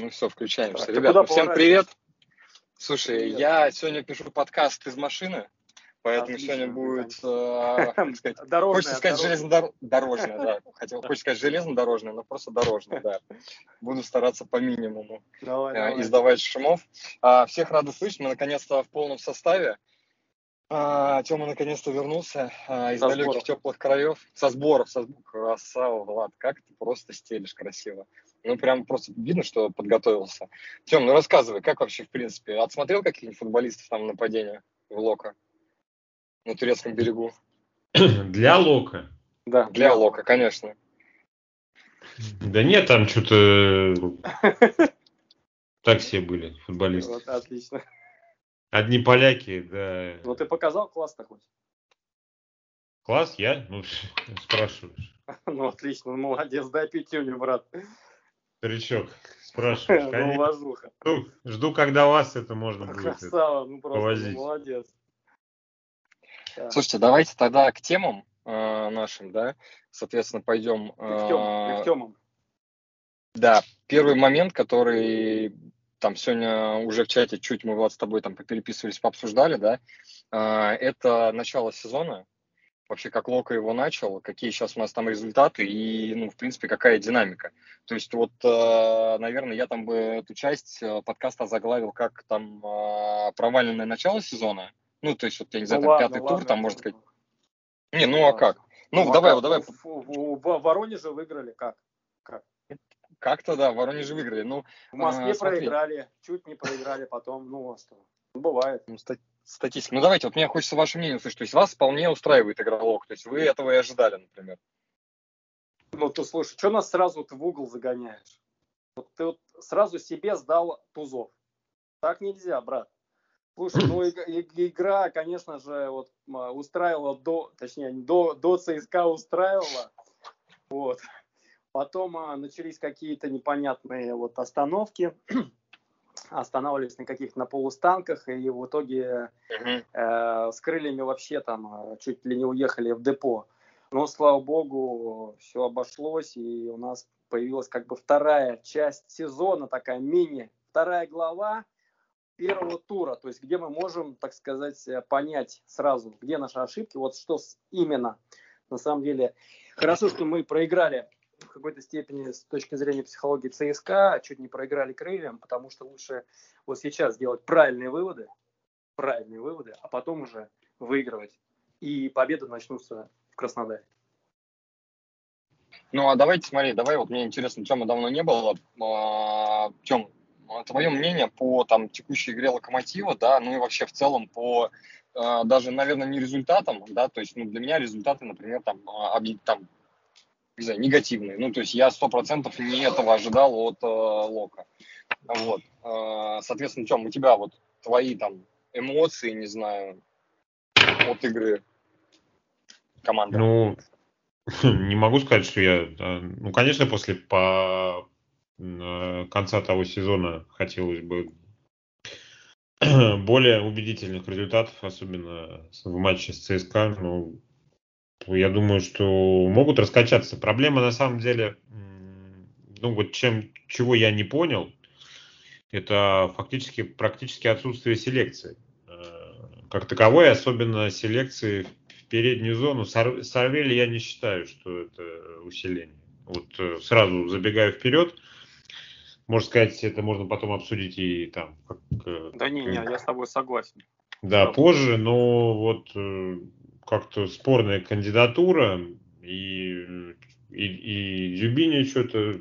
Ну все, включаемся. Так, Ребята, всем привет. Слушай, привет. я сегодня пишу подкаст из машины, поэтому Отлично, сегодня будет, э, сказать, дорожная, хочется сказать железнодорожная, да. Хотел, хочется сказать железнодорожная, но просто дорожная, да. Буду стараться по минимуму давай, э, давай. издавать шумов. А, всех рады слышать, мы наконец-то в полном составе. А, Тёма наконец-то вернулся а, из со далеких сборов. теплых краев. Со сборов, со сборов. Красава, Влад, как ты просто стелишь красиво. Ну, прям просто видно, что подготовился. Тем, ну рассказывай, как вообще, в принципе, отсмотрел каких-нибудь футболистов там нападения в Лока на турецком берегу? Для Лока? Да. Для Лока, конечно. Да нет, там что-то так все были футболисты. Вот, отлично. Одни поляки, да. Ну ты показал класс-то хоть? Класс я? Ну, спрашиваешь. Ну, отлично, молодец, дай пятюню, брат. Старичок, спрашиваешь. Ну, уважуха. Жду, жду, когда вас это можно будет Красава, ну просто повозить. молодец. Слушайте, давайте тогда к темам э, нашим, да, соответственно, пойдем. Э, к темам. Да, первый момент, который там сегодня уже в чате чуть мы, Влад, с тобой там попереписывались, пообсуждали, да, а, это начало сезона, вообще как Лока его начал, какие сейчас у нас там результаты и, ну, в принципе, какая динамика. То есть вот, а, наверное, я там бы эту часть э, подкаста заглавил как там а, проваленное начало сезона, ну, то есть вот, я не знаю, ну, там ладно, пятый ладно, тур, там, можно сказать. Не, ну, а как? Ну, ну давай, а давай. В, в, в Воронеже выиграли как? Как? Как-то, да, в Воронеже выиграли. Ну, в Москве а, проиграли, чуть не проиграли потом, ну, а что? Ну, бывает. Ну, стати- статистика. Ну, давайте, вот мне хочется ваше мнение услышать. То есть вас вполне устраивает игролог, то есть вы этого и ожидали, например. Ну, ты слушай, что нас сразу ты в угол загоняешь? Вот ты вот сразу себе сдал тузов. Так нельзя, брат. Слушай, ну игра, конечно же, вот устраивала до, точнее, до, до ЦСКА устраивала. Вот. Потом а, начались какие-то непонятные вот остановки, останавливались на каких-то на полустанках, и в итоге э, с крыльями вообще там а, чуть ли не уехали в депо. Но, слава богу, все обошлось, и у нас появилась как бы вторая часть сезона, такая мини, вторая глава первого тура, то есть где мы можем, так сказать, понять сразу, где наши ошибки, вот что именно. На самом деле, хорошо, что мы проиграли в какой-то степени с точки зрения психологии ЦСКА чуть не проиграли крыльям, потому что лучше вот сейчас сделать правильные выводы, правильные выводы, а потом уже выигрывать. И победы начнутся в Краснодаре. Ну, а давайте, смотри, давай, вот мне интересно, Тёма давно не было. А, Тём, твое мнение по там текущей игре Локомотива, да, ну и вообще в целом по а, даже, наверное, не результатам, да, то есть, ну, для меня результаты, например, там, а, там не знаю, негативные. Ну, то есть я сто процентов не этого ожидал от э, Лока. Вот. Э, соответственно, Тём, у тебя вот твои там эмоции, не знаю, от игры команды? Ну, не могу сказать, что я... Ну, конечно, после по э, конца того сезона хотелось бы более убедительных результатов, особенно в матче с ЦСКА. Но я думаю, что могут раскачаться. Проблема на самом деле, ну вот чем, чего я не понял, это фактически практически отсутствие селекции. Э, как таковой, особенно селекции в переднюю зону. Сорвели я не считаю, что это усиление. Вот э, сразу забегаю вперед, можно сказать, это можно потом обсудить и там. Как, э, да не, не, я с тобой согласен. Да, позже, но вот как-то спорная кандидатура, и, и, и Зюбини что-то...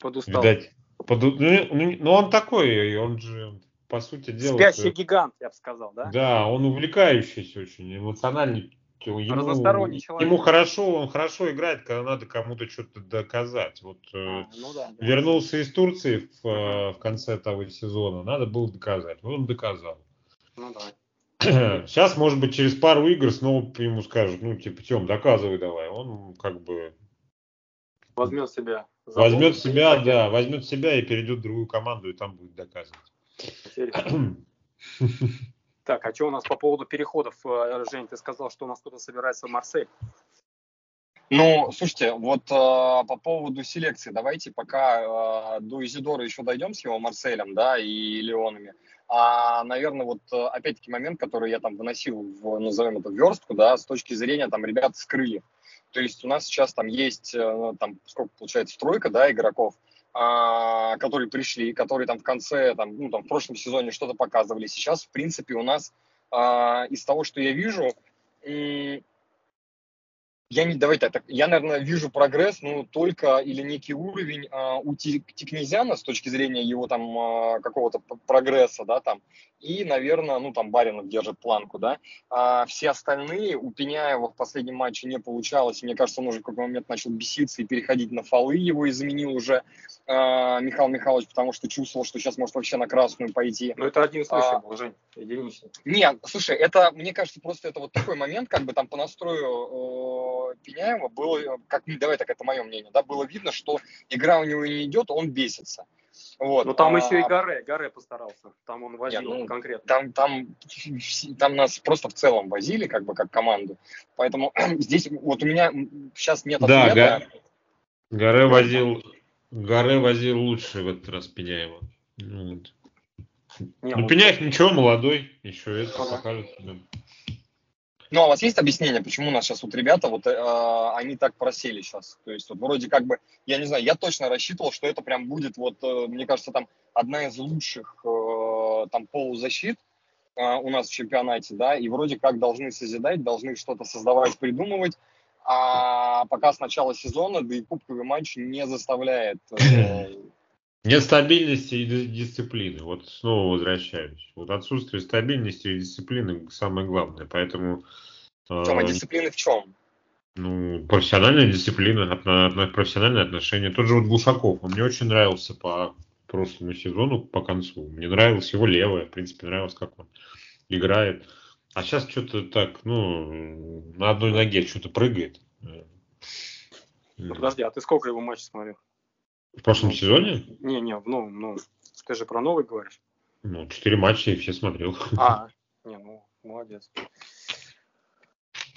Подустал. Видать, под, ну, ну, ну, он такой, он же, по сути дела... Спящий гигант, я бы сказал, да? Да, он увлекающийся очень, эмоциональный. Ему, ему хорошо, он хорошо играет, когда надо кому-то что-то доказать. Вот э, а, ну да, да. вернулся из Турции в, uh-huh. в конце того сезона, надо было доказать. Вот он доказал. Ну да. Сейчас, может быть, через пару игр снова ему скажут, ну, типа, Тем, доказывай давай. Он как бы... Возьмет себя. Возьмет себя, да, возьмет себя и перейдет в другую команду, и там будет доказывать. Так, а что у нас по поводу переходов, э, Жень, ты сказал, что у нас кто-то собирается в Марсель. Ну, слушайте, вот э, по поводу селекции, давайте пока э, до Изидора еще дойдем с его Марселем, да, и Леонами. А, наверное, вот э, опять-таки момент, который я там выносил в, назовем это, верстку, да, с точки зрения там ребят с крыльев. То есть у нас сейчас там есть, э, там, сколько получается, тройка, да, игроков, а, которые пришли, которые там в конце, там, ну, там, в прошлом сезоне что-то показывали. Сейчас, в принципе, у нас а, из того, что я вижу, я не, давайте так, я, наверное, вижу прогресс, ну, только или некий уровень а, у Тикнезяна с точки зрения его там а, какого-то прогресса, да, там, и, наверное, ну, там Баринов держит планку, да. А все остальные, у Пеняева в последнем матче не получалось, мне кажется, он уже в какой-то момент начал беситься и переходить на фолы, его изменил уже а, Михаил Михайлович, потому что чувствовал, что сейчас может вообще на красную пойти. Ну, это один случай а, был, Жень, единичный. Нет, слушай, это, мне кажется, просто это вот такой момент, как бы там по настрою э, Пеняева было, как, давай так, это мое мнение, да, было видно, что игра у него не идет, он бесится. Вот. Ну там а, еще и Гаре, Гаре постарался. Там он возил нет, ну, конкретно. Там, там, там нас просто в целом возили, как бы как команду. Поэтому здесь вот у меня сейчас нет да, ответа. Га... Гаре возил, Гаре возил лучше в этот раз Пеняева. Ну, вот. Не, ну, Пеняев ничего, молодой, еще это покажет. Да. Ну, а у вас есть объяснение, почему у нас сейчас вот ребята, вот э, они так просели сейчас? То есть вот вроде как бы, я не знаю, я точно рассчитывал, что это прям будет вот, э, мне кажется, там одна из лучших э, там полузащит э, у нас в чемпионате, да, и вроде как должны созидать, должны что-то создавать, придумывать, а пока с начала сезона, да и кубковый матч не заставляет... Э, нет стабильности и дисциплины. Вот снова возвращаюсь. Вот отсутствие стабильности и дисциплины самое главное. Поэтому... В чем, а дисциплины в чем? Ну, профессиональная дисциплина, профессиональные отношения. Тот же вот Глушаков, он мне очень нравился по прошлому сезону, по концу. Мне нравилось его левое, в принципе, нравилось, как он играет. А сейчас что-то так, ну, на одной ноге что-то прыгает. Подожди, а ты сколько его матчей смотрел? В прошлом ну, сезоне? Не, не, ну, ну, ты же про новый говоришь. Ну, четыре матча и все смотрел. А, не, ну, молодец.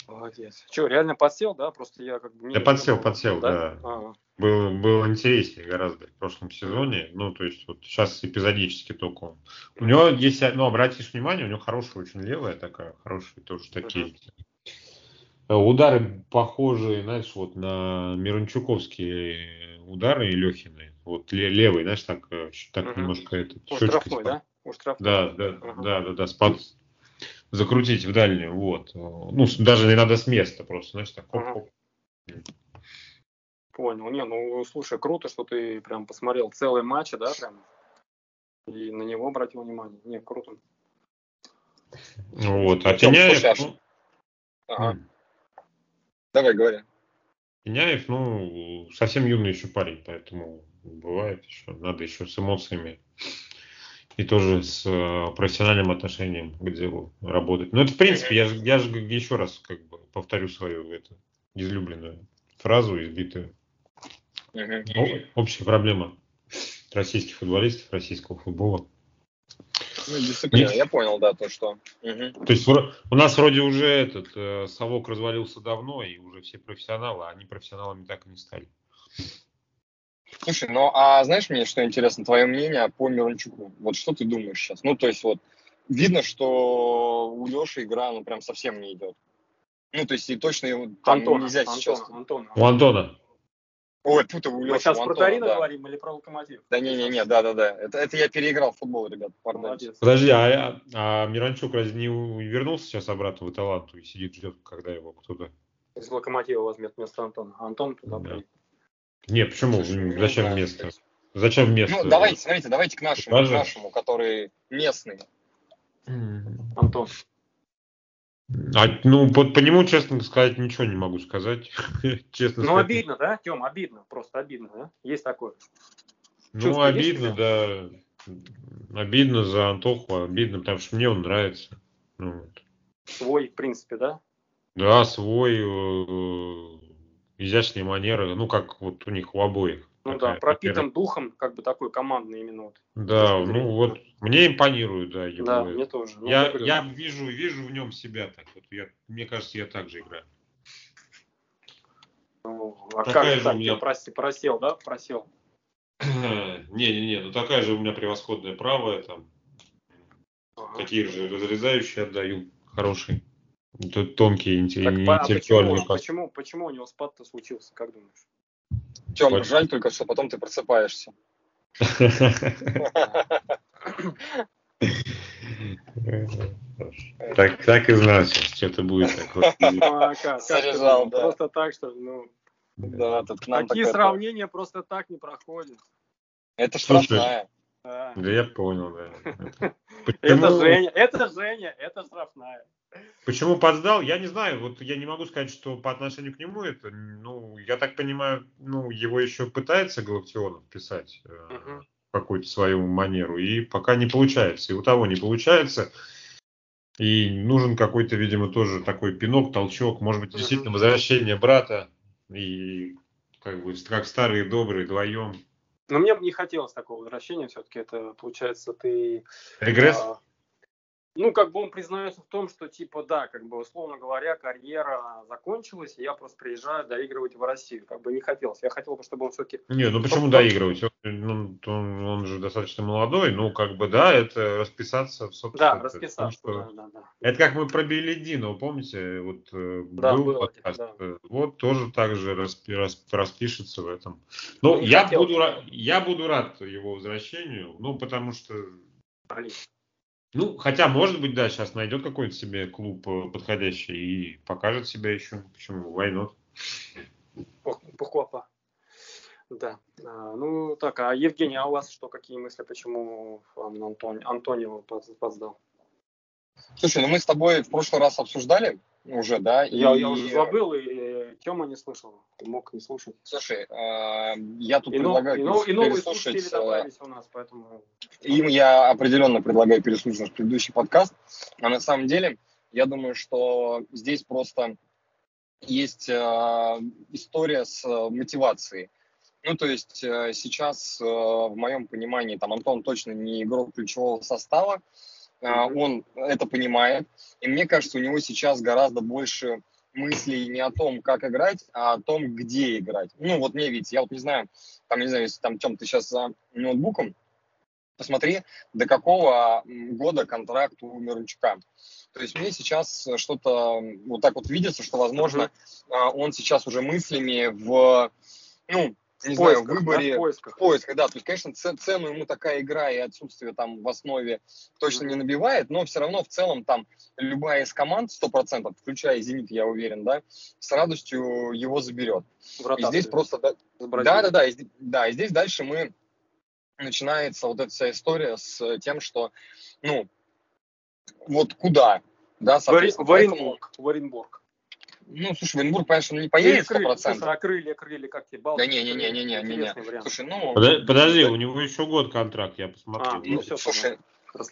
Молодец. Че, реально подсел, да? Просто я как бы... Не, я подсел, подсел, да. да. Ага. Было, было интереснее гораздо в прошлом сезоне. Ну, то есть, вот сейчас эпизодически только он. У него есть, ну, обратишь внимание, у него хорошая очень левая такая, хорошие тоже такие. Uh-huh. Удары похожие, знаешь, вот на Мирончуковские удары и Лехины. Вот левый, знаешь, так, э, так угу. немножко это. У штрафной, да? У штрафной. Да, да, ага. да, да, да, спад, закрутить в дальнюю, вот. Ну, даже не надо с места просто, знаешь, так, хоп, хоп. Понял. Не, ну, слушай, круто, что ты прям посмотрел целый матч, да, прям, и на него обратил внимание. Не, круто. Вот, а Теняев... Ну... Ага. Давай, говори. Пеняев, ну, совсем юный еще парень, поэтому бывает еще, надо еще с эмоциями и тоже с э, профессиональным отношением к делу работать. Но это, в принципе, я, я же еще раз как бы повторю свою эту излюбленную фразу, избитую. Ну, общая проблема российских футболистов, российского футбола. Ну, дисциплина, я понял, да, то, что... Угу. То есть у нас вроде уже этот э, совок развалился давно, и уже все профессионалы, а они профессионалами так и не стали. Слушай, ну а знаешь мне, что интересно, твое мнение по Мирончуку? Вот что ты думаешь сейчас? Ну, то есть вот видно, что у Леши игра, ну, прям совсем не идет. Ну, то есть и точно его там Антона, нельзя Антона, сейчас... Антона. У Антона. Ой, путаю, Мы сейчас про Торино да. говорим или про Локомотив? Да не-не-не, да-да-да. Это, это я переиграл в футбол, ребят. Молодец. Подожди, а, а Миранчук разве не вернулся сейчас обратно в Таланту и сидит, ждет, когда его кто-то... Из Локомотива возьмет вместо Антона. Антон туда да. Не, почему? Зачем да, место? Зачем место? Ну, давайте, смотрите, давайте к нашему, к нашему, который местный. Антон. А, ну, по, по нему, честно сказать, ничего не могу сказать. честно ну, сказать. обидно, да, Тем, обидно, просто обидно, да? Есть такое. Ну, Чувство обидно, да. Обидно за Антоху, обидно, потому что мне он нравится. Ну, вот. Свой, в принципе, да? Да, свой, э, изящные манеры, ну, как вот у них у обоих. Ну да, пропитан духом, как бы такой командный именно вот. Да, ну вот мне импонирует, да, его. Да, мне тоже. Ну, я, я вижу, вижу в нем себя так. Вот я, мне кажется, я так же играю. Ну, а такая как так, меня... проси, просел, да? Просел. Не-не-не, ну такая же у меня превосходная правая там. Ага. Такие же разрезающие отдаю, хорошие. Тут тонкие, интеллектуальные. А почему, почему, почему у него спад-то случился, как думаешь? Тем, жаль только, что потом ты просыпаешься. Так, так и знал, что-то будет такое. Заряжал, да. Просто так, что, ну, да, тут к нам Такие сравнения просто так не проходят. Это штрафная. Да. да я понял, да. Это Женя, это Женя, это штрафная. Почему подсдал? Я не знаю. Вот я не могу сказать, что по отношению к нему это, ну, я так понимаю, ну, его еще пытается Галактионов писать uh-huh. какую-то свою манеру, и пока не получается. И у того не получается. И нужен какой-то, видимо, тоже такой пинок, толчок, может быть, действительно возвращение брата и как бы как старые добрые вдвоем. Но мне бы не хотелось такого возвращения, все-таки это получается ты... Регресс? А, ну, как бы он признается в том, что, типа, да, как бы, условно говоря, карьера закончилась, и я просто приезжаю доигрывать в Россию. Как бы не хотелось. Я хотел бы, чтобы он все-таки... Не, ну почему доигрывать? Он, ну, он, он же достаточно молодой, ну, как бы, да, это расписаться в собственно. Да, расписаться, том, что... да, да, да. Это как мы про Белединова, помните? Вот э, да, был подкаст. Да. Э, вот тоже так же распи, расп, распишется в этом. Ну, я буду, я буду рад его возвращению, ну, потому что... Блин. Ну, хотя, может быть, да, сейчас найдет какой-то себе клуб э, подходящий и покажет себя еще. Почему? Why not? Похлопа. Да. А, ну, так, а Евгений, а у вас что, какие мысли, почему Антони, Антонио подсдал? Слушай, ну мы с тобой в прошлый раз обсуждали уже, да? Я, и... я уже забыл, и Тёма не слышал, ты мог не слушать. Слушай, э, я тут и предлагаю но, и, новые слушатели э, добавились у нас, поэтому... Им я определенно предлагаю переслушать наш предыдущий подкаст, а на самом деле я думаю, что здесь просто есть э, история с мотивацией. Ну, то есть сейчас, в моем понимании, там Антон точно не игрок ключевого состава, он это понимает. И мне кажется, у него сейчас гораздо больше мыслей не о том, как играть, а о том, где играть. Ну, вот мне видите, я вот не знаю, там, не знаю, если там, Тем, ты сейчас за ноутбуком, посмотри, до какого года контракт у Мирончука. То есть мне сейчас что-то вот так вот видится, что, возможно, mm-hmm. он сейчас уже мыслями в, ну, не знаю, в выборе, да, в поисках. в поисках, да. То есть, конечно, цену ему такая игра и отсутствие там в основе точно не набивает, но все равно в целом там любая из команд 100%, включая «Зенит», я уверен, да, с радостью его заберет. И здесь просто, да, да, да, да, и, да, и здесь дальше мы начинается вот эта вся история с тем, что, ну, вот куда, да, соответственно. В Оренбург, в Оренбург. Ну, слушай, Венбург, конечно, не поедет сто процентов. А крылья, крылья, как тебе? Да не, не, не, не, не, не, не. Слушай, ну... Подожди, у него еще год контракт, я посмотрел. А, ну, все, слушай,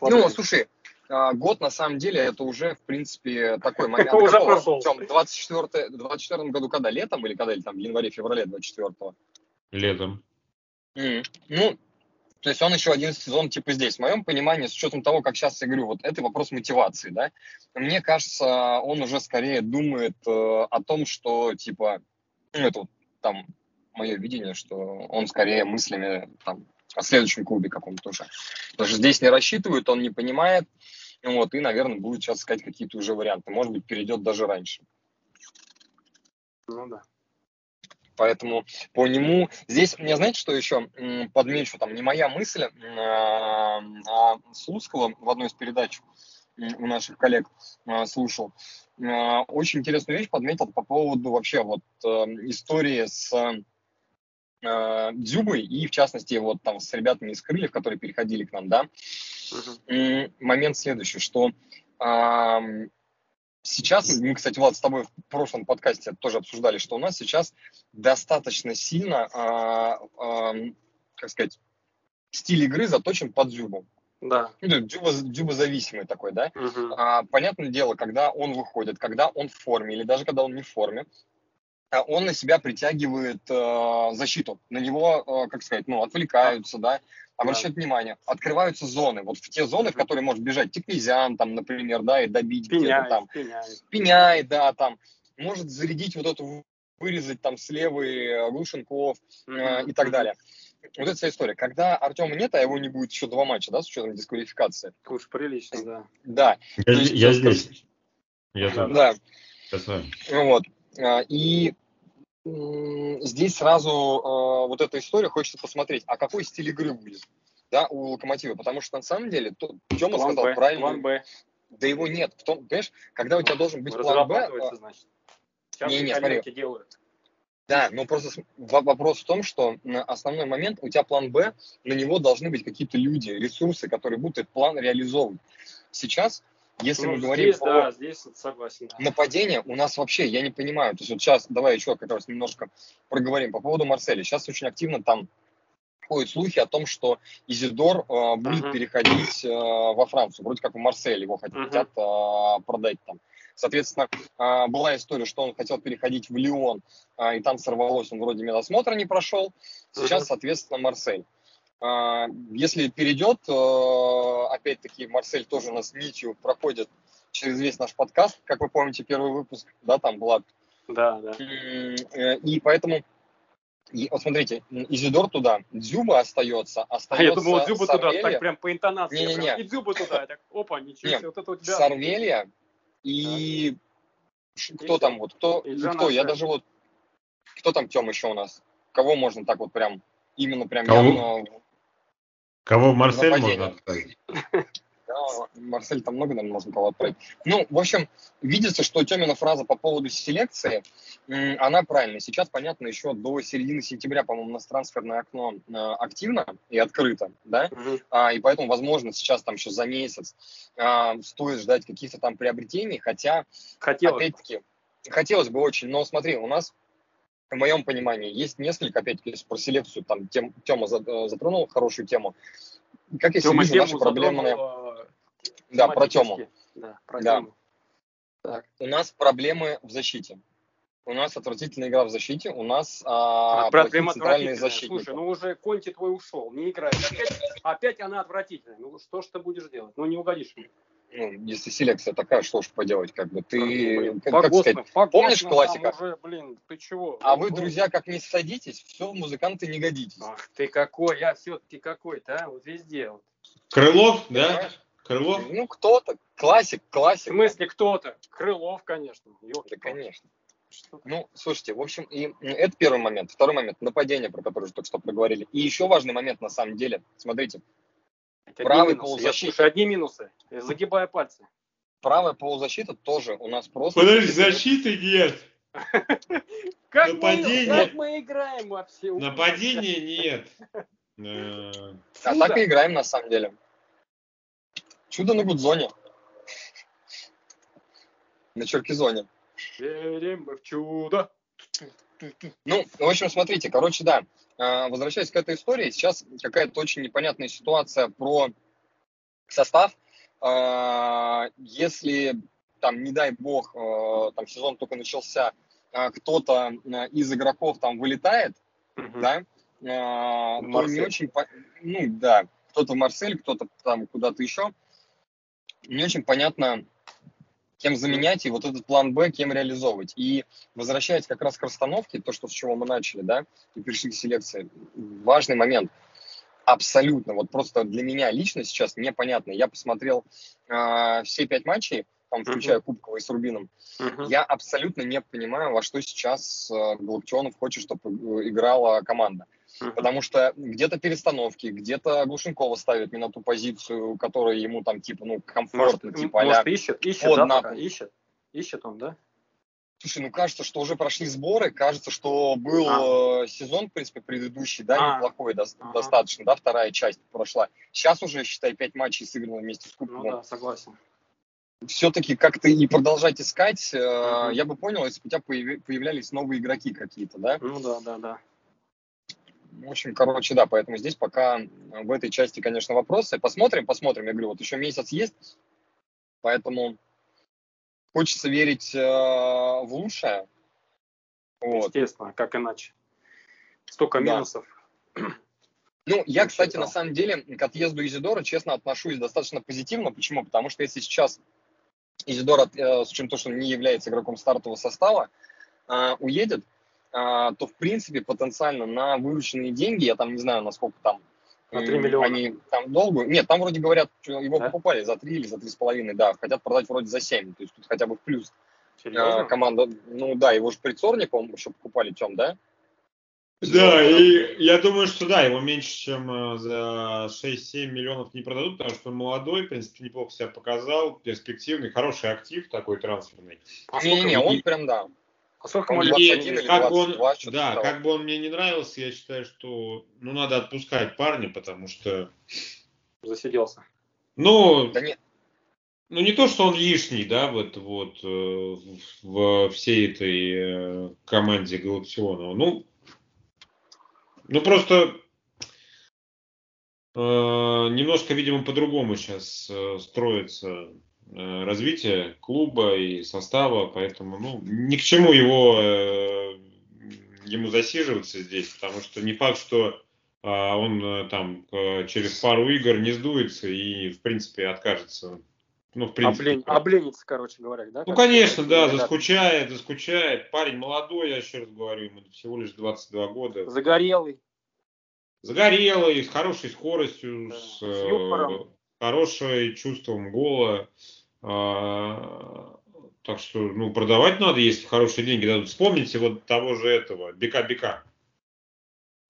ну, слушай, а, год на самом деле это уже, в принципе, такой момент. Уже прошел. В 24 24 году когда? Летом или когда? Или там в январе-феврале 24-го? Летом. Ну, то есть он еще один сезон типа здесь. В моем понимании, с учетом того, как сейчас я говорю, вот это вопрос мотивации, да. Мне кажется, он уже скорее думает э, о том, что типа, ну это вот там мое видение, что он скорее мыслями там о следующем клубе каком-то уже. Потому что здесь не рассчитывают, он не понимает, вот, и, наверное, будет сейчас искать какие-то уже варианты. Может быть, перейдет даже раньше. Ну да. Поэтому по нему здесь, мне знаете, что еще подмечу, там не моя мысль, а, а Слуцкого в одной из передач у наших коллег а, слушал. А, очень интересную вещь подметил по поводу вообще вот э, истории с Дзюбой и, в частности, вот там с ребятами из Крыльев, которые переходили к нам, да. Uh-huh. Момент следующий, что Сейчас, мы, кстати, Влад, с тобой в прошлом подкасте тоже обсуждали, что у нас сейчас достаточно сильно, а, а, как сказать, стиль игры заточен под дзюбу. Да. Ну, дзюба, дзюба зависимый такой, да. Угу. А, понятное дело, когда он выходит, когда он в форме, или даже когда он не в форме, а, он на себя притягивает э, защиту. На него, э, как сказать, ну, отвлекаются, да, обращать да. внимание. Открываются зоны. Вот в те зоны, в которые может бежать Тиквизян, там, например, да, и добить где-то там. Пеняй. Пеняй, да, там. Может зарядить вот эту вырезать там с левой Глушенков э, и так далее. Вот эта вся история. Когда Артема нет, а его не будет еще два матча, да, с учетом дисквалификации. Уж прилично, да. Да. Я, есть, я здесь. Я да. да. Ну вот. А, и здесь сразу э, вот эта история, хочется посмотреть, а какой стиль игры будет да, у Локомотива, потому что на самом деле, то, Тёма план сказал Б, правильно. План Б. Да его нет. В том, понимаешь, когда у тебя должен быть план Б... А значит. Сейчас не, не, смотри. делают. Да, но просто вопрос в том, что основной момент, у тебя план Б, на него должны быть какие-то люди, ресурсы, которые будут этот план реализовывать. Сейчас если ну, мы говорим здесь, про да, здесь согласен. нападение, у нас вообще, я не понимаю, то есть вот сейчас, давай еще как раз немножко проговорим по поводу Марселя. Сейчас очень активно там ходят слухи о том, что Изидор э, будет uh-huh. переходить э, во Францию, вроде как в Марсель его хотят uh-huh. э, продать там. Соответственно, э, была история, что он хотел переходить в Лион, э, и там сорвалось, он вроде медосмотра не прошел. Сейчас, uh-huh. соответственно, Марсель. А, если перейдет, э, опять-таки, Марсель тоже у нас нитью проходит через весь наш подкаст, как вы помните, первый выпуск, да, там Влад. Да, да. Э, и поэтому, и, вот смотрите, Изидор туда, Дзюба остается, остается А я думал, Дзюба туда, так прям по интонации. Не, не, не. И Дзюба туда, так, опа, ничего себе, вот это у тебя. Сарвелья и да. кто и там вот, кто, и кто, я даже вот, кто там, Тем, еще у нас? Кого можно так вот прям, именно прям Кого? явно Кого в Марсель нападение. можно отправить? Да, Марсель там много, наверное, можно кого отправить. Ну, в общем, видится, что Темина фраза по поводу селекции, она правильная. Сейчас, понятно, еще до середины сентября, по-моему, у нас трансферное окно э, активно и открыто, да, угу. а, и поэтому, возможно, сейчас там еще за месяц а, стоит ждать каких-то там приобретений, хотя, хотелось опять-таки, хотелось бы очень, но смотри, у нас в моем понимании, есть несколько, опять-таки, про селекцию, там тем, Тема э, затронул хорошую тему. Как я Тема вижу, наши проблемы... Затронул, да, про Тему. Да, про да. Тему. Так. У нас проблемы в защите. У нас отвратительная игра в защите, у нас а, а центральные защитники. Слушай, ну уже Конти твой ушел, не играет. Опять, опять она отвратительная. Ну что ж ты будешь делать? Ну не угодишь мне ну, если селекция такая, что ж поделать, как бы ты, как, как сказать, помнишь классика? Уже, блин, ты чего? А вы, друзья, как не садитесь, все, музыканты не годитесь. Ах, ты какой, я все-таки какой-то, а, вот везде. Вот. Крылов, да? Крылов? Ну, кто-то, классик, классик. В смысле кто-то? Крылов, конечно. Ёлки да, конечно. Ну, слушайте, в общем, и это первый момент. Второй момент, нападение, про которое уже только что проговорили. И еще важный момент, на самом деле, смотрите, это Правый полузащита. Слушай, одни минусы. Загибая пальцы. Правая полузащита тоже у нас просто... Подожди, защиты нет. Как, мы, как мы играем вообще? Нападения нет. А так и играем на самом деле. Чудо на гудзоне. На черкизоне. Верим в чудо. Ну, в общем, смотрите, короче, да. А, возвращаясь к этой истории, сейчас какая-то очень непонятная ситуация про состав. А, если там, не дай бог, а, там сезон только начался, кто-то из игроков там вылетает, uh-huh. да, то не очень, ну да, кто-то в Марсель, кто-то там куда-то еще, не очень понятно, кем заменять и вот этот план Б, кем реализовывать. И возвращаясь как раз к расстановке, то, что с чего мы начали, да, и перешли к селекции, важный момент. Абсолютно, вот просто для меня лично сейчас непонятно. Я посмотрел э, все пять матчей, там, включая uh-huh. Кубковый с Рубином. Uh-huh. Я абсолютно не понимаю, во что сейчас э, Галактионов хочет, чтобы играла команда. Uh-huh. Потому что где-то перестановки, где-то Глушенкова ставят не на ту позицию, которая ему там типа, ну, комфортно, может, типа может, ищет, ищет, под да, пока, ищет, ищет он, да? Слушай, ну кажется, что уже прошли сборы, кажется, что был а. Э, сезон, в принципе, предыдущий, да, а. неплохой до, ага. достаточно, да, вторая часть прошла. Сейчас уже, считай, пять матчей сыграно вместе с Кубком. Ну да, согласен. Все-таки как-то и продолжать искать, mm я бы понял, если бы у тебя появлялись новые игроки какие-то, да? Ну да, да, да. В общем, короче, да, поэтому здесь пока в этой части, конечно, вопросы. Посмотрим, посмотрим. Я говорю, вот еще месяц есть, поэтому хочется верить э, в лучшее. Вот. Естественно, как иначе. Столько да. минусов. Ну, я, кстати, на самом деле к отъезду Изидора, честно, отношусь достаточно позитивно. Почему? Потому что если сейчас Изидор, э, с учетом того, что он не является игроком стартового состава, э, уедет, то в принципе потенциально на вырученные деньги, я там не знаю, насколько там на 3 миллиона. Они там долго... Нет, там вроде говорят, что его да? покупали за 3 или за 3,5, да. Хотят продать вроде за 7. То есть тут хотя бы в плюс. А, команда... Ну да, его же предсорник, по еще покупали Тем, да? Да, и я думаю, что да, его меньше, чем э, за 6-7 миллионов не продадут, потому что он молодой, в принципе, неплохо себя показал, перспективный, хороший актив такой трансферный. Не-не-не, он прям, да. А сколько ему лет? Как бы он, да, как бы он мне не нравился, я считаю, что ну надо отпускать парня, потому что засиделся. Ну, да нет. ну не то, что он лишний, да, вот вот э, в всей этой э, команде Галактионова. Ну, ну просто э, немножко, видимо, по-другому сейчас строится развития клуба и состава, поэтому ну, ни к чему его, э, ему засиживаться здесь, потому что не факт, что а, он э, там через пару игр не сдуется и, в принципе, откажется. Ну, в принципе. Облен... Обленится, короче говоря, да? Ну, конечно, да, заскучает, заскучает. Парень молодой, я еще раз говорю, ему всего лишь 22 года. Загорелый. Загорелый, с хорошей скоростью, да. с, с хорошим чувством гола. А, так что, ну, продавать надо, если хорошие деньги дадут. Вспомните вот того же этого, Бека-Бека.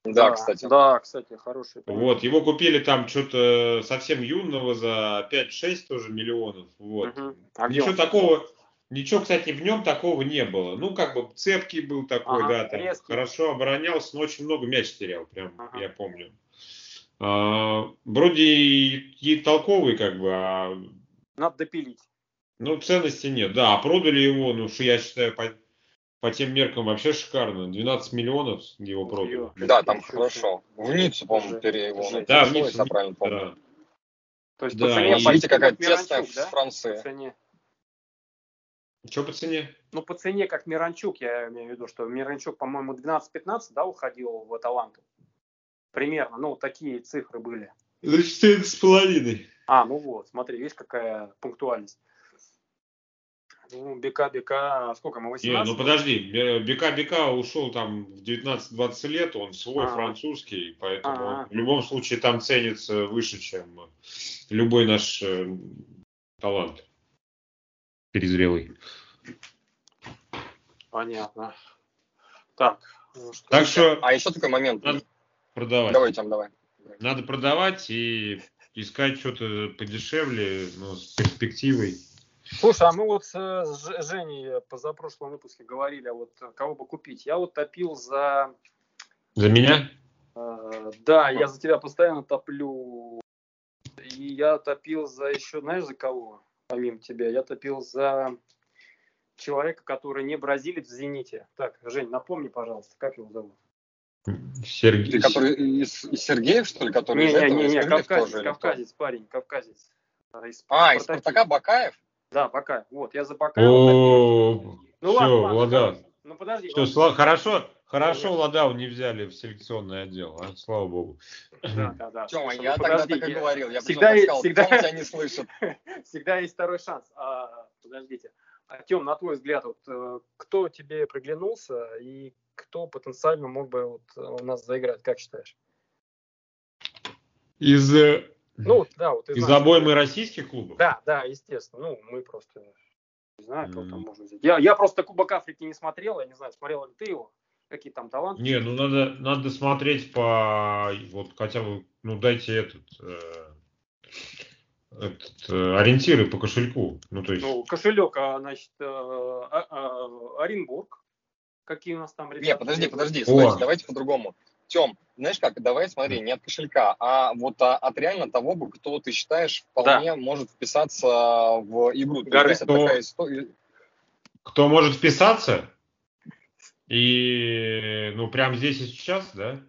Да, да, кстати. Да, кстати, хороший. Вот, его купили там что-то совсем юного за 5-6 тоже миллионов. Вот. Угу. А ничего такого, ничего, кстати, в нем такого не было. Ну, как бы цепкий был такой, ага, да, там хорошо оборонялся, но очень много мяч терял, прям, ага. я помню. А, вроде и, и толковый, как бы, а надо допилить. Ну, ценности нет, да. А продали его, ну, что я считаю, по, по тем меркам вообще шикарно. 12 миллионов его продали. Да, там хорошо. В Ниццу, по-моему, пере его. Да, в Ниццу, я правильно помню. Да. То есть да, по цене видите, какая тесная да? Франции. По цене. Что по цене? Ну, по цене, как Миранчук, я имею в виду, что Миранчук, по-моему, 12-15, да, уходил в Аталанту. Примерно, ну, такие цифры были. За 14,5. А, ну вот, смотри, видишь, какая пунктуальность. Ну, БК, БК, сколько мы, 18? Не, ну подожди, БК, БК ушел там в 19-20 лет, он свой, А-а-а. французский, поэтому А-а-а. в любом случае там ценится выше, чем любой наш э, талант перезрелый. Понятно. Так, ну, что так что... А еще такой момент. Надо продавать. Давай, там, давай. Надо продавать и искать что-то подешевле, но с перспективой. Слушай, а мы вот с Женей позапрошлом выпуске говорили, а вот кого бы купить. Я вот топил за... За меня? Э, да, я за тебя постоянно топлю. И я топил за еще, знаешь, за кого, помимо тебя? Я топил за человека, который не бразилец в «Зените». Так, Жень, напомни, пожалуйста, как его зовут? Сергей. Который из, из Сергеев, что ли, который не, не, не, не, кавказец, тоже, кавказец, парень, кавказец. Из а, из Спартака Бакаев? Да, Бакаев. Вот, я за Бакаева. Ну ладно, ладно. Ну подожди. Что, сла- хорошо, хорошо Ладау не взяли в селекционный отдел, а? слава богу. Да, да, да. Тёма, я тогда так и говорил, я всегда, сказал, всегда, тебя не слышит. Всегда есть второй шанс. А, подождите. А, Тём, на твой взгляд, вот, э, кто тебе приглянулся и кто потенциально мог бы вот э, у нас заиграть, как считаешь? Из, э, ну, да, вот из, из обоймы российских клубов? Да, да, естественно. Ну, мы просто не знаю, кто mm. там можно взять. Я, я просто Кубок Африки не смотрел, я не знаю, смотрел ли ты его, какие там таланты. Не, ну надо, надо смотреть по, вот хотя бы, ну дайте этот, э, этот э, ориентиры по кошельку. Ну, то есть... Ну, кошелек, а, значит, э, а, Оренбург, Какие у нас там ребята? Нет, подожди, подожди, смотрите, давайте по-другому. Тем, знаешь как, давай смотри, не от кошелька, а вот а, от реально того, кто ты считаешь вполне да. может вписаться в игру. Горы, кто, такая история... кто может вписаться? И, ну, прямо здесь и сейчас, да?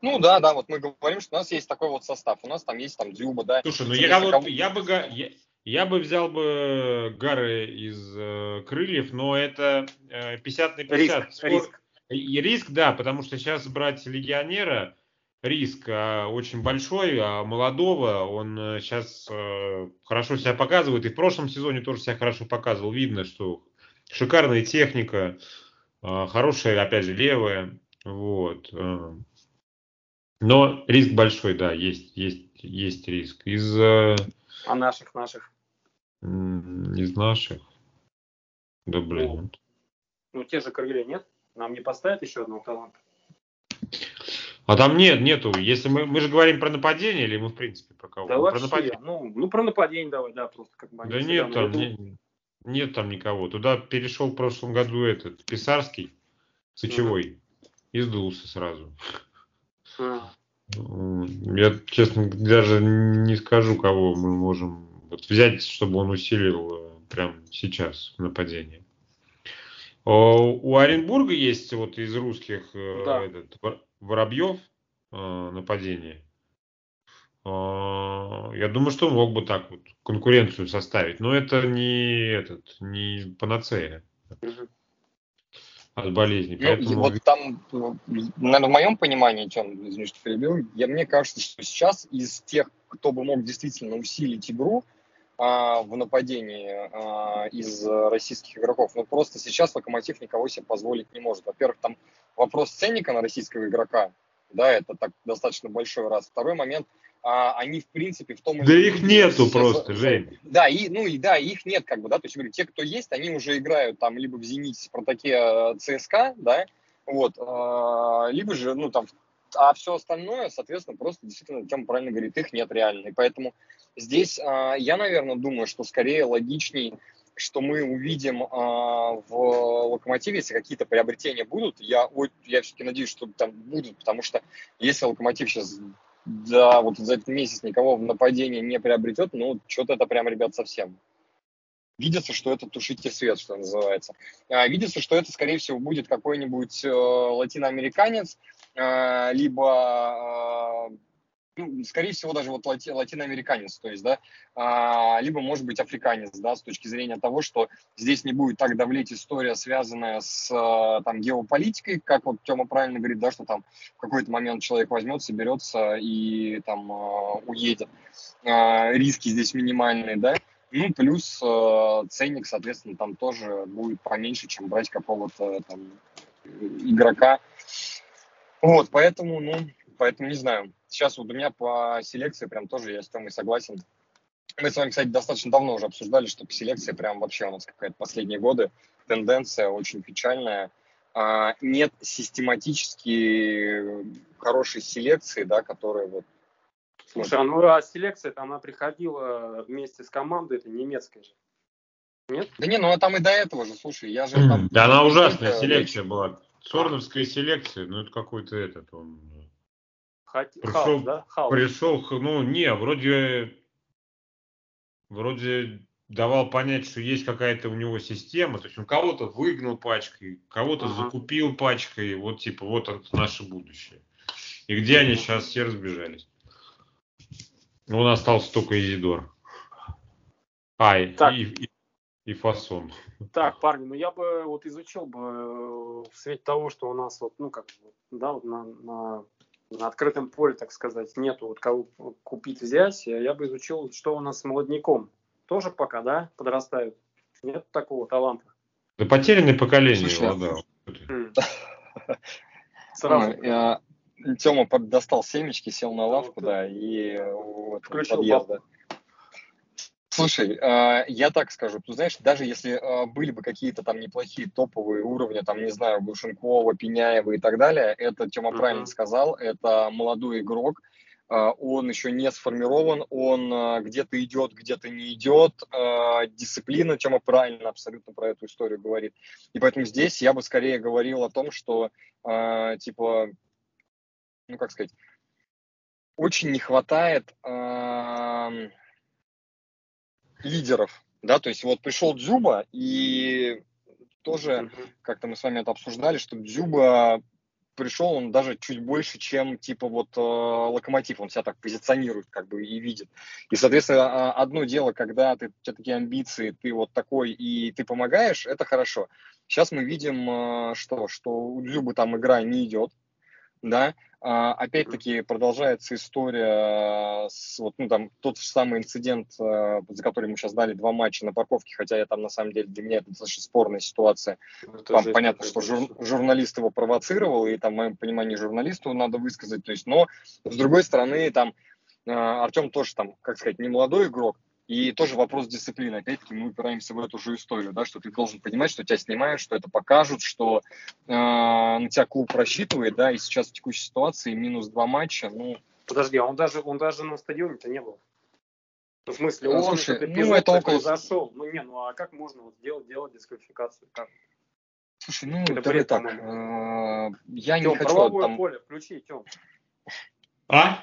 Ну да, да, вот мы говорим, что у нас есть такой вот состав. У нас там есть там Дзюба, да. Слушай, ну я, вот, я бы я, я бы взял бы Гары из э, крыльев, но это э, 50 на 50. Риск, Спор... риск. И риск, да, потому что сейчас брать легионера, риск а, очень большой, а молодого он сейчас э, хорошо себя показывает. И в прошлом сезоне тоже себя хорошо показывал. Видно, что шикарная техника, А, хорошая, опять же, левая. Вот. А. Но риск большой, да, есть, есть, есть риск. Из... А наших, наших? Из наших. Да блин. Ну, ну те же крылья нет? Нам не поставят еще одного таланта? А там нет, нету. Если мы, мы же говорим про нападение, или мы в принципе про кого? Да про вообще, нападение. ну, ну про нападение давай, да, просто как бы. Да нет там, не, нет там никого. Туда перешел в прошлом году этот Писарский, Сычевой, угу. и сдулся сразу. А. Я, честно, даже не скажу, кого мы можем вот взять, чтобы он усилил э, прямо сейчас нападение. У Оренбурга есть вот из русских э, да. этот, Воробьев э, нападение. Я думаю, что он мог бы так вот конкуренцию составить, но это не этот, не панацея от болезни. Ну, Поэтому... Вот там, наверное, в моем понимании, чем, извини, что перебил, я, мне кажется, что сейчас из тех, кто бы мог действительно усилить игру, а, в нападении а, из российских игроков. Но просто сейчас Локомотив никого себе позволить не может. Во-первых, там вопрос ценника на российского игрока, да, это так достаточно большой раз. Второй момент, а, они в принципе в том... Да их нету просто, Жень. Да, и, ну и да, их нет как бы, да, то есть, говорю, те, кто есть, они уже играют там либо в «Зените», «Спартаке», э, «ЦСКА», да, вот, а, либо же, ну там, а все остальное, соответственно, просто действительно, Тема правильно говорит, их нет реально, и поэтому здесь а, я, наверное, думаю, что скорее логичней что мы увидим э, в Локомотиве, если какие-то приобретения будут, я, я все-таки надеюсь, что там будут, потому что если Локомотив сейчас да, вот за этот месяц никого в нападении не приобретет, ну, что-то это прям, ребят, совсем. Видится, что это тушите свет, что называется. А, видится, что это, скорее всего, будет какой-нибудь э, латиноамериканец, э, либо э, ну, скорее всего, даже вот лати, латиноамериканец, то есть, да, а, либо, может быть, африканец, да, с точки зрения того, что здесь не будет так давлеть история, связанная с а, там геополитикой, как вот Тёма правильно говорит, да, что там в какой-то момент человек возьмет, соберется и там а, уедет. А, риски здесь минимальные, да, ну, плюс э, ценник, соответственно, там тоже будет поменьше, чем брать какого-то там игрока. Вот, поэтому, ну, поэтому не знаю. Сейчас вот у меня по селекции прям тоже я с Тёмой согласен. Мы с вами, кстати, достаточно давно уже обсуждали, что по селекции прям вообще у нас какая-то последние годы тенденция очень печальная. А, нет систематически хорошей селекции, да, которая вот Слушай, а ну а селекция-то она приходила вместе с командой, это немецкая же. Нет? Да не, ну а там и до этого же, слушай, я же там... Да она ужасная селекция была. Сорновская селекция, ну это какой-то этот, он пришел, хаос, да? Хаос. Пришел, ну не, вроде, вроде давал понять, что есть какая-то у него система, то есть он кого-то выгнал пачкой, кого-то ага. закупил пачкой, вот типа вот это наше будущее. И где они сейчас все разбежались? Ну, он остался только Изидор. А, и, и, и фасон. Так, парни, ну я бы вот изучил бы э, в свете того, что у нас вот, ну как, да, вот на, на на открытом поле, так сказать, нету вот кого купить, взять, я бы изучил, что у нас с молодняком. Тоже пока, да, подрастают. Нет такого таланта. Да потерянное поколение Слушай, да. Сразу. Я, Тёма достал семечки, сел на лавку, да, и вот, Включил подъезда. Слушай, а, я так скажу, ты знаешь, даже если а, были бы какие-то там неплохие топовые уровни, там, не знаю, Глушенкова, Пеняева и так далее, это Тёма uh-huh. правильно сказал, это молодой игрок, а, он еще не сформирован, он где-то идет, где-то не идет, дисциплина, Тёма правильно абсолютно про эту историю говорит. И поэтому здесь я бы скорее говорил о том, что, типа, ну, как сказать, очень не хватает лидеров, да, то есть вот пришел Дзюба, и тоже, как-то мы с вами это обсуждали, что Дзюба пришел, он даже чуть больше, чем типа вот э, локомотив, он себя так позиционирует как бы и видит. И, соответственно, а, одно дело, когда ты, у тебя такие амбиции, ты вот такой и ты помогаешь, это хорошо. Сейчас мы видим, э, что, что у Дзюбы там игра не идет, да, а, опять-таки продолжается история с вот, ну, там, тот же самый инцидент, а, за который мы сейчас дали два матча на парковке, хотя я там, на самом деле, для меня это достаточно спорная ситуация. Ну, там понятно, что жур, журналист его провоцировал, и там, в моем понимании, журналисту надо высказать, то есть, но, с другой стороны, там, а, Артем тоже там, как сказать, не молодой игрок, и тоже вопрос дисциплины. Опять-таки мы упираемся в эту же историю, да, что ты должен понимать, что тебя снимают, что это покажут, что э, на тебя клуб рассчитывает, да, и сейчас в текущей ситуации минус два матча, ну... Подожди, а он даже, он даже на стадионе-то не был. Ну, в смысле, он Слушай, этот ну, это около... произошел. Ну, не, ну, а как можно вот делать, делать дисквалификацию? Как? Слушай, ну, это давай так, э, я не хочу... правовое там... поле, включи, Тём. А?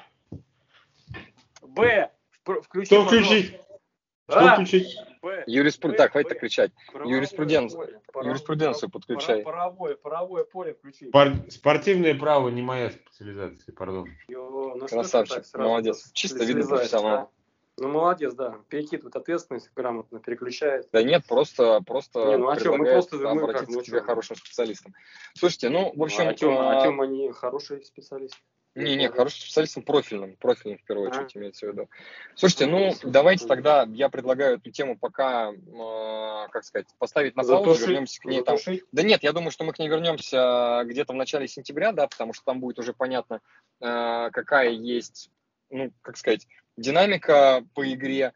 Б, включи. Что включить? Что включить? Юриспруденцию. Так, хватит кричать. Юриспруденцию. Юриспруденцию подключай. Паровое, паровое поле включи. Спортивное право не моя специализация, пардон. Ну Красавчик, молодец. Чисто видно профессионал. Ну, молодец, да. Перекидывает ответственность, грамотно переключает. Да нет, просто, просто не, ну, а что, мы просто мы обратиться как, ну, к тебе хорошим специалистам. Слушайте, ну, в общем... Ну, а Тёма, а... Тёма не хороший специалист. Не, не, хорошим специалистом профильным, профильным в первую очередь а. имеется в виду. Слушайте, ну давайте тогда я предлагаю эту тему пока, э, как сказать, поставить на паузу, вернемся к ней там. Да нет, я думаю, что мы к ней вернемся где-то в начале сентября, да, потому что там будет уже понятно, э, какая есть, ну, как сказать, динамика по игре,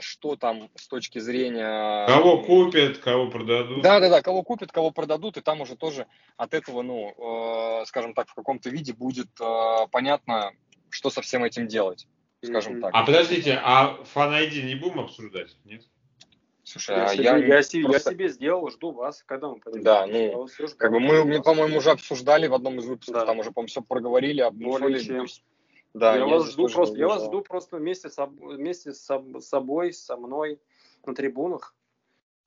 что там с точки зрения... Кого купят, кого продадут. Да, да, да, кого купят, кого продадут, и там уже тоже от этого, ну, э, скажем так, в каком-то виде будет э, понятно, что со всем этим делать, скажем так. А подождите, а фан не будем обсуждать, нет? Слушай, я, а себе, я, я, себе, просто... я себе сделал, жду вас, когда мы пойдем. Да, ну, как бы мы, мы по-моему, уже обсуждали в одном из выпусков, да. там уже, по-моему, все проговорили, обнулили. Да, я, вас жду просто, я вас жду просто вместе с, вместе с собой, со мной на трибунах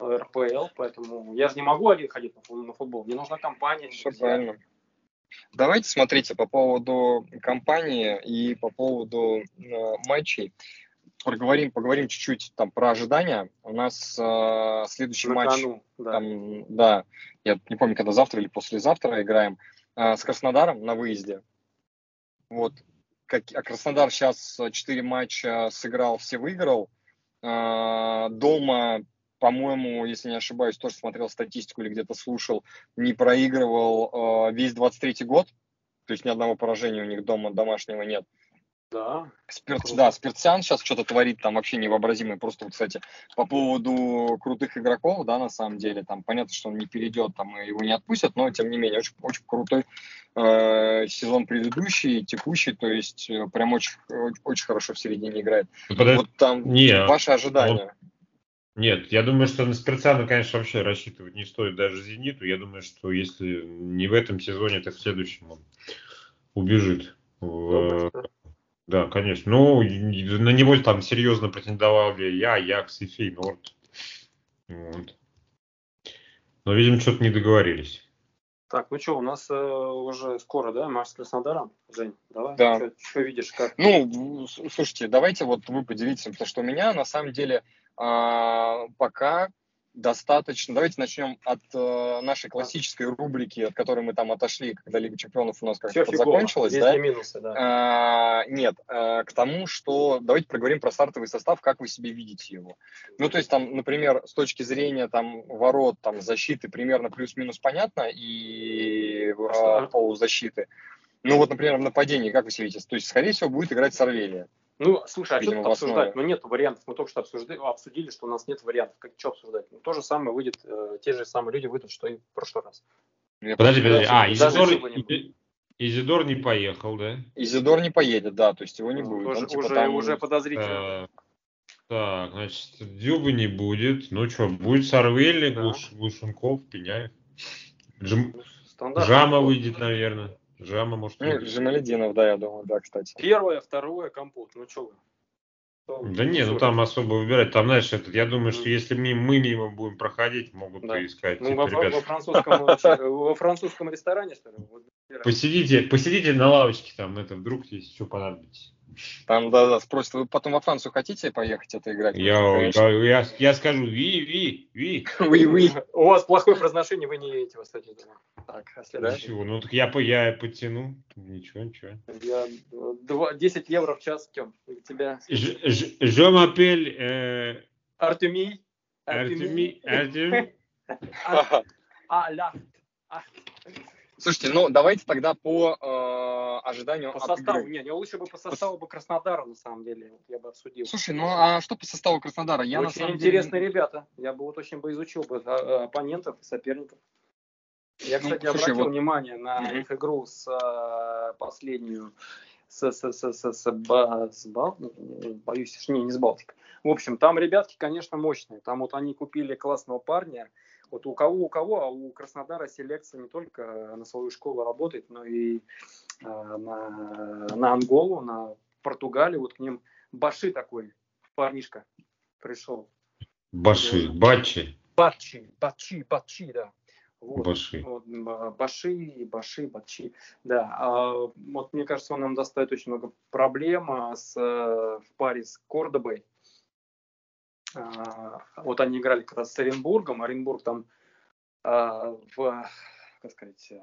РПЛ, поэтому я же не могу один ходить на футбол, мне нужна компания. Все правильно. Давайте смотрите по поводу компании и по поводу э, матчей. Поговорим, поговорим чуть-чуть там про ожидания. У нас э, следующий на матч, кону, да. Там, да, я не помню, когда завтра или послезавтра играем э, с Краснодаром на выезде. Вот как, а Краснодар сейчас 4 матча сыграл, все выиграл. А, дома, по-моему, если не ошибаюсь, тоже смотрел статистику или где-то слушал, не проигрывал а, весь 23 год. То есть ни одного поражения у них дома домашнего нет. Да. Спирт, да, Спиртсян сейчас что-то творит там вообще невообразимое. Просто, кстати, по поводу крутых игроков, да, на самом деле, там понятно, что он не перейдет, там его не отпустят, но тем не менее очень, очень крутой э, сезон предыдущий, текущий, то есть э, прям очень, очень, хорошо в середине играет. Ну, Подожди, вот там не, ваши ожидания. Он... Нет, я думаю, что на Спиртсяна, конечно, вообще рассчитывать не стоит даже Зениту. Я думаю, что если не в этом сезоне, то в следующем он убежит в, да, конечно. Ну, на него там серьезно претендовали я, Якс и Фейнорд. Вот. Но, видимо, что-то не договорились. Так, ну что, у нас э, уже скоро, да, матч с Краснодаром, Жень? Давай, да. что видишь, как? Ну, слушайте, давайте вот вы поделитесь, потому что у меня на самом деле э, пока достаточно. Давайте начнем от э, нашей классической рубрики, от которой мы там отошли, когда Лига Чемпионов у нас как-то закончилась. Здесь да? минусы, да. А, нет, а, к тому, что давайте проговорим про стартовый состав, как вы себе видите его. Ну, то есть там, например, с точки зрения там ворот, там защиты примерно плюс-минус понятно и а, полузащиты. Ну вот, например, в нападении, как вы себе видите? То есть, скорее всего, будет играть Сорвелия. Ну, слушай, а что тут обсуждать? Ну, нет вариантов. Мы только что обсуждали, обсудили, что у нас нет вариантов. Как что обсуждать? Ну, то же самое выйдет, э, те же самые люди выйдут, что и в прошлый раз. Подожди, подожди. А, Изидор, Изидор не поехал, да? Изидор не поедет, да, то есть его не будет. Уже, Он, типа, уже, там... уже подозрительно. А, так, значит, Дюба не будет. Ну что, будет Сарвелли, да. Глушенков, Пеняев. Джим... Жама выйдет, наверное. Жама, может, ну, Жамалединов, да, я думаю, да, кстати. Первое, второе, компот. Ну, что вы? Да не, ну там особо выбирать. Там, знаешь, этот, я думаю, что если мы, мы мимо будем проходить, могут да. поискать. Ну, типа, во, ребят... во, французском, во французском ресторане, что ли? Посидите, посидите на лавочке, там, это, вдруг есть что понадобится. Там, да, да, спросят, вы потом во Францию хотите поехать это играть? Я, да, я, я скажу, ви, ви, ви. Ви, ви. У вас плохое произношение, вы не едете, кстати. Так, а следующий. Ну, так я, я потяну. Ничего, ничего. Я 2, 10 евро в час, Тем. тебя... Je m'appelle... Э... Артемий. Артемий. Артемий. А, Слушайте, ну давайте тогда по э, ожиданию по составу. Игры. Не, не лучше бы по составу по... бы Краснодара на самом деле, я бы обсудил. Слушай, ну а что по составу Краснодара? Я очень самом интересные деле... ребята. Я бы вот очень бы изучил бы а, оппонентов и соперников. Я, ну, кстати, ну, слушай, обратил вот... внимание на mm-hmm. их игру с а, последнюю с, с, с, с, с, ба, с Бал, боюсь, не, не с Балтик. В общем, там ребятки, конечно, мощные. Там вот они купили классного парня, вот у кого, у кого, а у Краснодара селекция не только на свою школу работает, но и э, на, на Анголу, на Португалию. Вот к ним Баши такой парнишка пришел. Баши, Бачи. Бачи, Бачи, Бачи, да. Вот, Баши. Вот, Баши, Баши, Бачи. Да, а, вот мне кажется, он нам доставит очень много проблем а, с, в паре с Кордобой. А, вот они играли раз с Оренбургом. Оренбург там а, в, как сказать,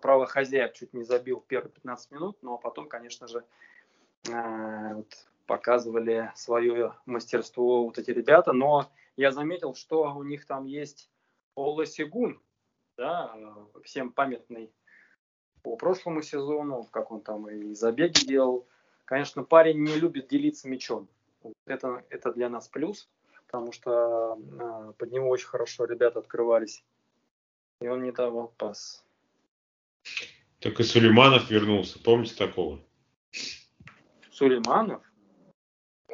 право хозяев чуть не забил первые 15 минут, но потом, конечно же, а, вот, показывали свое мастерство вот эти ребята. Но я заметил, что у них там есть Ола Сигун, да, всем памятный по прошлому сезону, как он там и забеги делал. Конечно, парень не любит делиться мячом. Это, это для нас плюс, потому что э, под него очень хорошо ребята открывались. И он не давал пас. Так и Сулейманов вернулся. Помните такого? Сулейманов?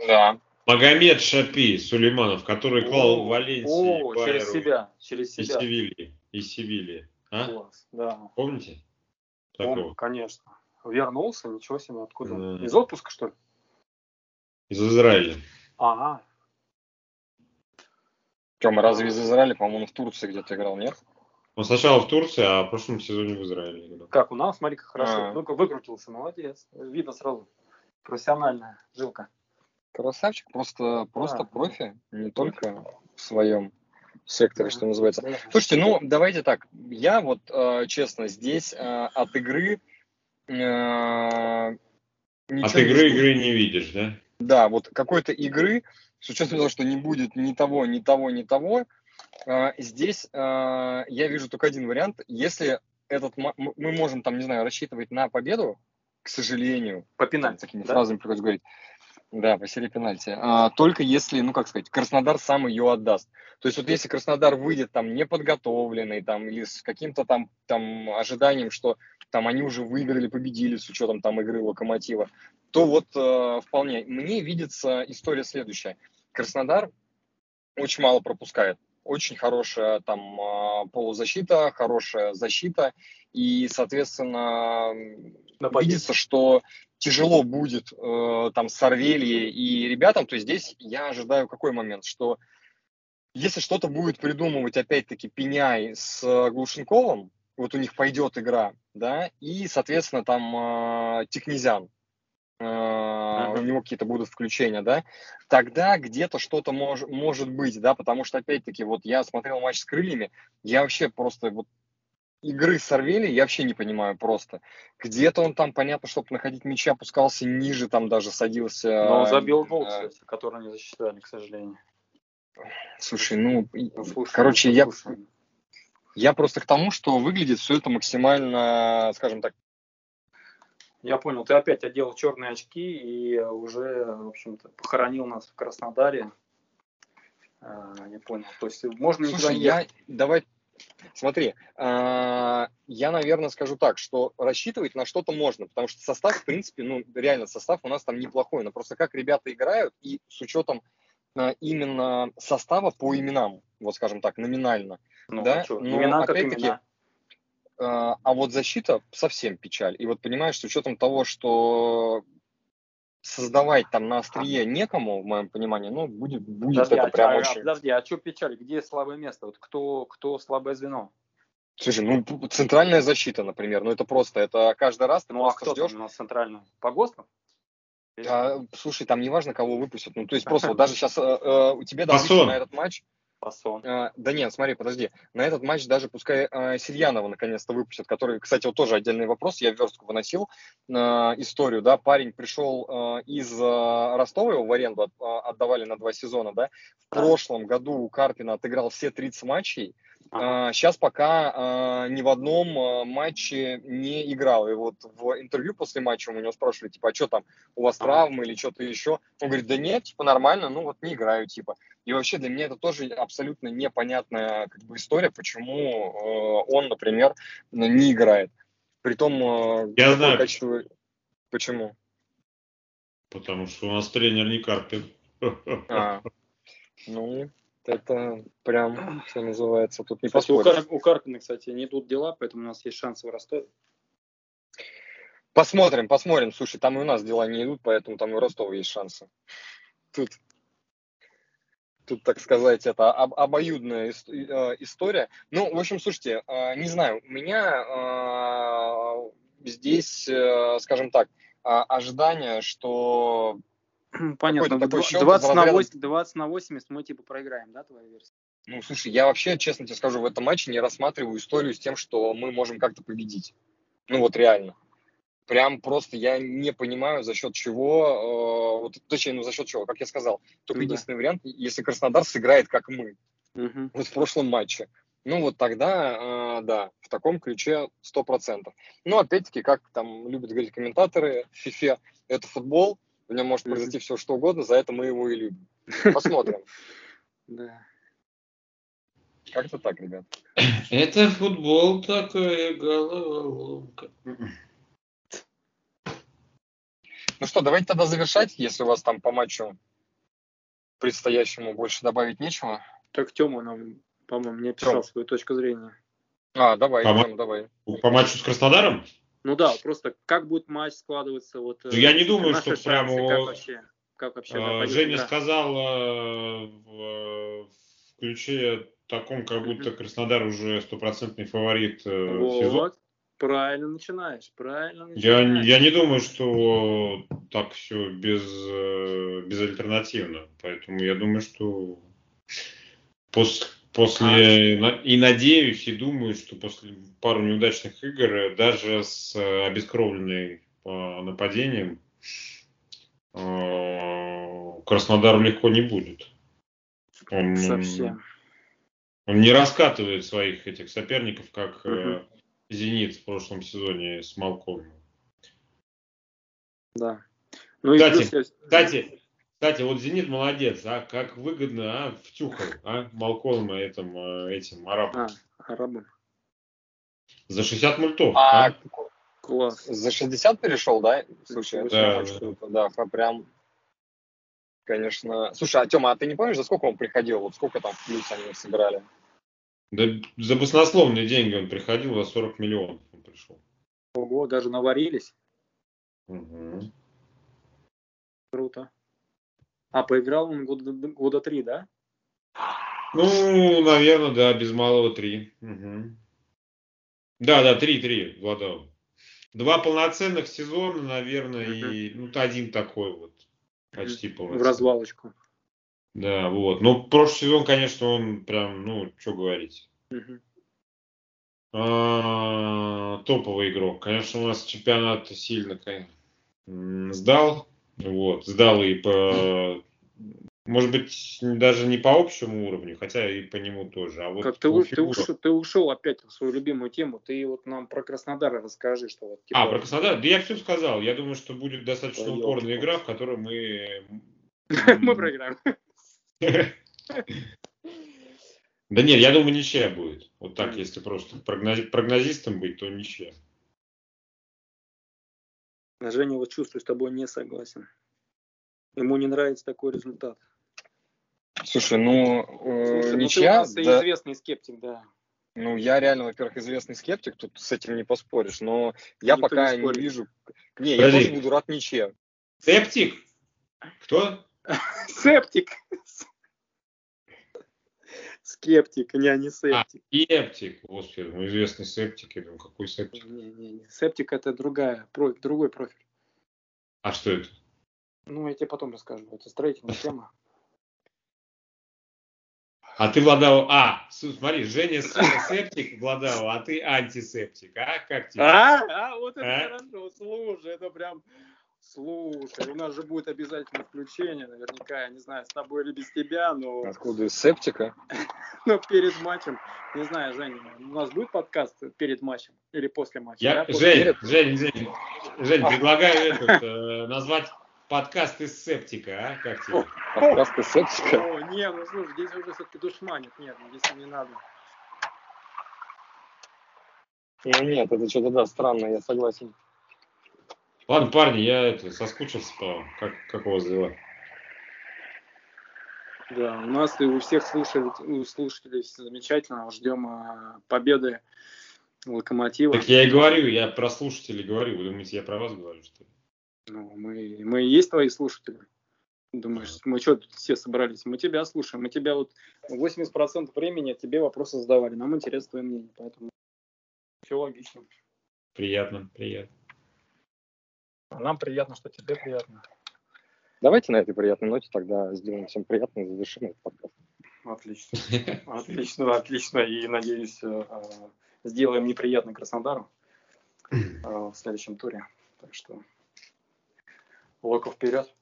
Да. Магомед Шапи Сулейманов, который клал в Валенсии. О, через себя. Через себя. И Севильи. И Севильи. А? Класс, да. Помните? Помню, конечно. Вернулся, ничего себе, откуда? Да. Из отпуска, что ли? Из Израиля. Ага. Тёма, разве из Израиля, по-моему, в Турции где-то играл, нет? Он сначала в Турции, а в прошлом сезоне в Израиле играл. Как у нас, смотри, как хорошо. А. Ну-ка, выкрутился, молодец. Видно сразу. Профессиональная жилка. Красавчик, просто, просто профи, не только в своем секторе, что называется. Слушайте, ну давайте так. Я вот э, честно здесь э, от игры э, от игры игры не видишь, да? Да, вот какой-то игры, с учетом того, что не будет ни того, ни того, ни того, э, здесь э, я вижу только один вариант. Если этот мы можем там, не знаю, рассчитывать на победу, к сожалению, по пенальти, такими да? фразами приходится говорить. Да, по серии пенальти. А, только если, ну как сказать, Краснодар сам ее отдаст. То есть вот если Краснодар выйдет там неподготовленный, там, или с каким-то там, там ожиданием, что там они уже выиграли, победили с учетом там игры Локомотива, то вот э, вполне. Мне видится история следующая. Краснодар очень мало пропускает. Очень хорошая там а, полузащита, хорошая защита. И, соответственно, Нападение. видится, что тяжело будет э, там Сорвелье и ребятам, то здесь я ожидаю какой момент, что если что-то будет придумывать опять-таки Пеняй с Глушенковым, вот у них пойдет игра, да, и, соответственно, там э, Тикнезян, э, uh-huh. у него какие-то будут включения, да, тогда где-то что-то мож, может быть, да, потому что, опять-таки, вот я смотрел матч с крыльями, я вообще просто вот игры Сорвели я вообще не понимаю просто. Где-то он там, понятно, чтобы находить мяча, опускался ниже, там даже садился. Но он забил гол, кстати, который не засчитали, к сожалению. Слушай, ну, слушай, короче, я, я просто к тому, что выглядит все это максимально, скажем так, я понял, ты опять одел черные очки и уже, в общем-то, похоронил нас в Краснодаре. А, не понял. То есть можно Слушай, я давай Смотри, а, я, наверное, скажу так, что рассчитывать на что-то можно, потому что состав, в принципе, ну, реально состав у нас там неплохой, но просто как ребята играют и с учетом а, именно состава по именам, вот скажем так, номинально. Ну, да, а но имена опять-таки, имена. а вот защита совсем печаль. И вот понимаешь, с учетом того, что создавать там на острие некому, в моем понимании, ну, будет, будет подожди, это а, прям а, очень... Подожди, а что печаль? Где слабое место? Вот кто, кто слабое звено? Слушай, ну, центральная защита, например, ну, это просто, это каждый раз ты ну, а кто ждешь... у нас центральная? Погостов? А, слушай, там не важно, кого выпустят. Ну, то есть просто вот даже сейчас э, э, у тебя даже на этот матч Пасон. А, да нет, смотри, подожди. На этот матч даже пускай а, Сильянова наконец-то выпустят, который, кстати, вот тоже отдельный вопрос. Я в верстку выносил а, историю, да. Парень пришел а, из а, Ростова, его в аренду от, а, отдавали на два сезона, да. В а. прошлом году у Карпина отыграл все 30 матчей. А, сейчас пока а, ни в одном а, матче не играл. И вот в интервью после матча у него спрашивали, типа, а что там, у вас травмы или что-то еще? Он говорит, да нет, типа, нормально, ну вот не играю, типа. И вообще для меня это тоже абсолютно непонятная как бы, история, почему э, он, например, не играет. Притом, э, Я знаю. Качество... Почему? Потому что у нас тренер не Карпин. А, ну, это прям, что называется, тут не кстати, поспоришь. У, Кар- у Карпина, кстати, не тут дела, поэтому у нас есть шансы в Ростове. Посмотрим, посмотрим. Слушай, там и у нас дела не идут, поэтому там и у Ростова есть шансы. Тут, тут так сказать, это об, обоюдная э, история. Ну, в общем, слушайте, э, не знаю, у меня э, здесь, скажем так, ожидание, что Понятно. Такой 20, 20, на 8, 20 на 80 мы типа проиграем, да, твоя версия? Ну, слушай, я вообще, честно тебе скажу, в этом матче не рассматриваю историю с тем, что мы можем как-то победить. Ну, вот реально. Прям просто я не понимаю, за счет чего, э, вот, точнее, ну, за счет чего, как я сказал, только ну, единственный да. вариант, если Краснодар сыграет как мы, угу. вот в прошлом матче. Ну, вот тогда, э, да, в таком ключе 100%. Ну, опять-таки, как там любят говорить комментаторы в FIFA, это футбол, в нем может произойти все что угодно, за это мы его и любим. Посмотрим. Да. Как-то так, ребят. Это футбол такая головоломка. Ну что, давайте тогда завершать, если у вас там по матчу предстоящему больше добавить нечего. Так Тёма нам, по-моему, не описал Тём. свою точку зрения. А, давай, по, Тём, давай. По матчу с Краснодаром? Ну да, просто как будет матч складываться? Вот, ну, я не думаю, что шансы, прямо... Как вообще, как вообще а, Женя игра? сказал а, в, в ключе таком, как будто Краснодар уже стопроцентный фаворит э, вот. сезона. Правильно начинаешь, правильно начинаешь. Я, я не думаю, что так все без, э, безальтернативно. Поэтому я думаю, что после, После а? и надеюсь, и думаю, что после пару неудачных игр, э, даже с э, обескровленной по нападением, э, Краснодару легко не будет. Он, Совсем. Он не раскатывает своих этих соперников, как угу. Зенит в прошлом сезоне с Малковым. Да. Ну, кстати, плюс... кстати, кстати, вот Зенит молодец, а как выгодно, а, втюхал, а, Малколма этим, э, этим арабам. А, арабам. За 60 мультов. А, а? класс. За 60 перешел, да? Слушай, да, да. да, прям, конечно. Слушай, а Тёма, а ты не помнишь, за сколько он приходил? Вот сколько там в плюс они сыграли? Да за баснословные деньги он приходил, за 40 миллионов он пришел. Ого, даже наварились. Угу. Круто. А поиграл он года, года три, да? Ну, наверное, да, без малого три. Угу. Да, да, три-три владал. Два полноценных сезона, наверное, угу. и ну, один такой вот. Почти полноценный. В развалочку. Да, вот. Ну, прошлый сезон, конечно, он прям, ну, что говорить. Угу. А, топовый игрок. Конечно, у нас чемпионат сильно конечно, сдал. Вот, сдал и по, может быть, даже не по общему уровню, хотя и по нему тоже. А вот как ты, ты, ушел, ты ушел опять в свою любимую тему. Ты вот нам про Краснодар расскажи, что вот. Типа... А, про Краснодар? Да я все сказал. Я думаю, что будет достаточно Ой, упорная игра, в которой мы... Мы проиграем. Да нет, я думаю, ничья будет. Вот так, если просто прогнозистом быть, то ничья. Женя, вот чувствую, с тобой не согласен. Ему не нравится такой результат. Слушай, ну, э, Слушай, ничья... Ну, ты да... известный скептик, да. Ну, я реально, во-первых, известный скептик, тут с этим не поспоришь, но я Никто пока не, не вижу... Не, Подожди. я тоже буду рад ничья. Септик? Кто? Септик. Скептик, не, не септик. А, скептик, господи, ну известный септик, я думаю, какой септик? Не, не, не. Септик это другая, про, другой профиль. А что это? Ну, я тебе потом расскажу. Это строительная тема. А ты владал... А, смотри, Женя септик владал, а ты антисептик. А, как тебе? А, а вот это а? хорошо. Слушай, это прям... Слушай, у нас же будет обязательно включение, наверняка, я не знаю, с тобой или без тебя, но... Откуда? Из септика? ну, перед матчем. Не знаю, Женя, у нас будет подкаст перед матчем или после матча? Я, да? Жень. Жень, Жень, Жень, предлагаю этот, э, назвать подкаст из септика, а? Как тебе? Подкаст из септика? О, не, ну слушай, здесь уже все-таки душманит, нет, здесь не надо. Ну нет, это что-то да, странно, я согласен. Ладно, парни, я это, соскучился по как, как у вас дела? Да, у нас и у всех слушателей, у слушателей все замечательно. Ждем а, победы Локомотива. Так я и говорю, я про слушателей говорю. Вы думаете, я про вас говорю, что ли? Ну, мы, мы и есть твои слушатели. Думаешь, мы что тут все собрались? Мы тебя слушаем. Мы тебя вот 80% времени тебе вопросы задавали. Нам интересно твое мнение, поэтому все логично. Приятно, приятно. А нам приятно, что тебе приятно. Давайте на этой приятной ноте тогда сделаем всем приятно и завершим этот подкаст. Отлично. Отлично, отлично. И надеюсь, э, сделаем неприятно Краснодару э, в следующем туре. Так что Локо вперед.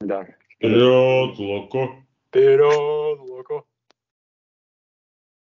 Да. Вперед, Локо. Вперед, Локо.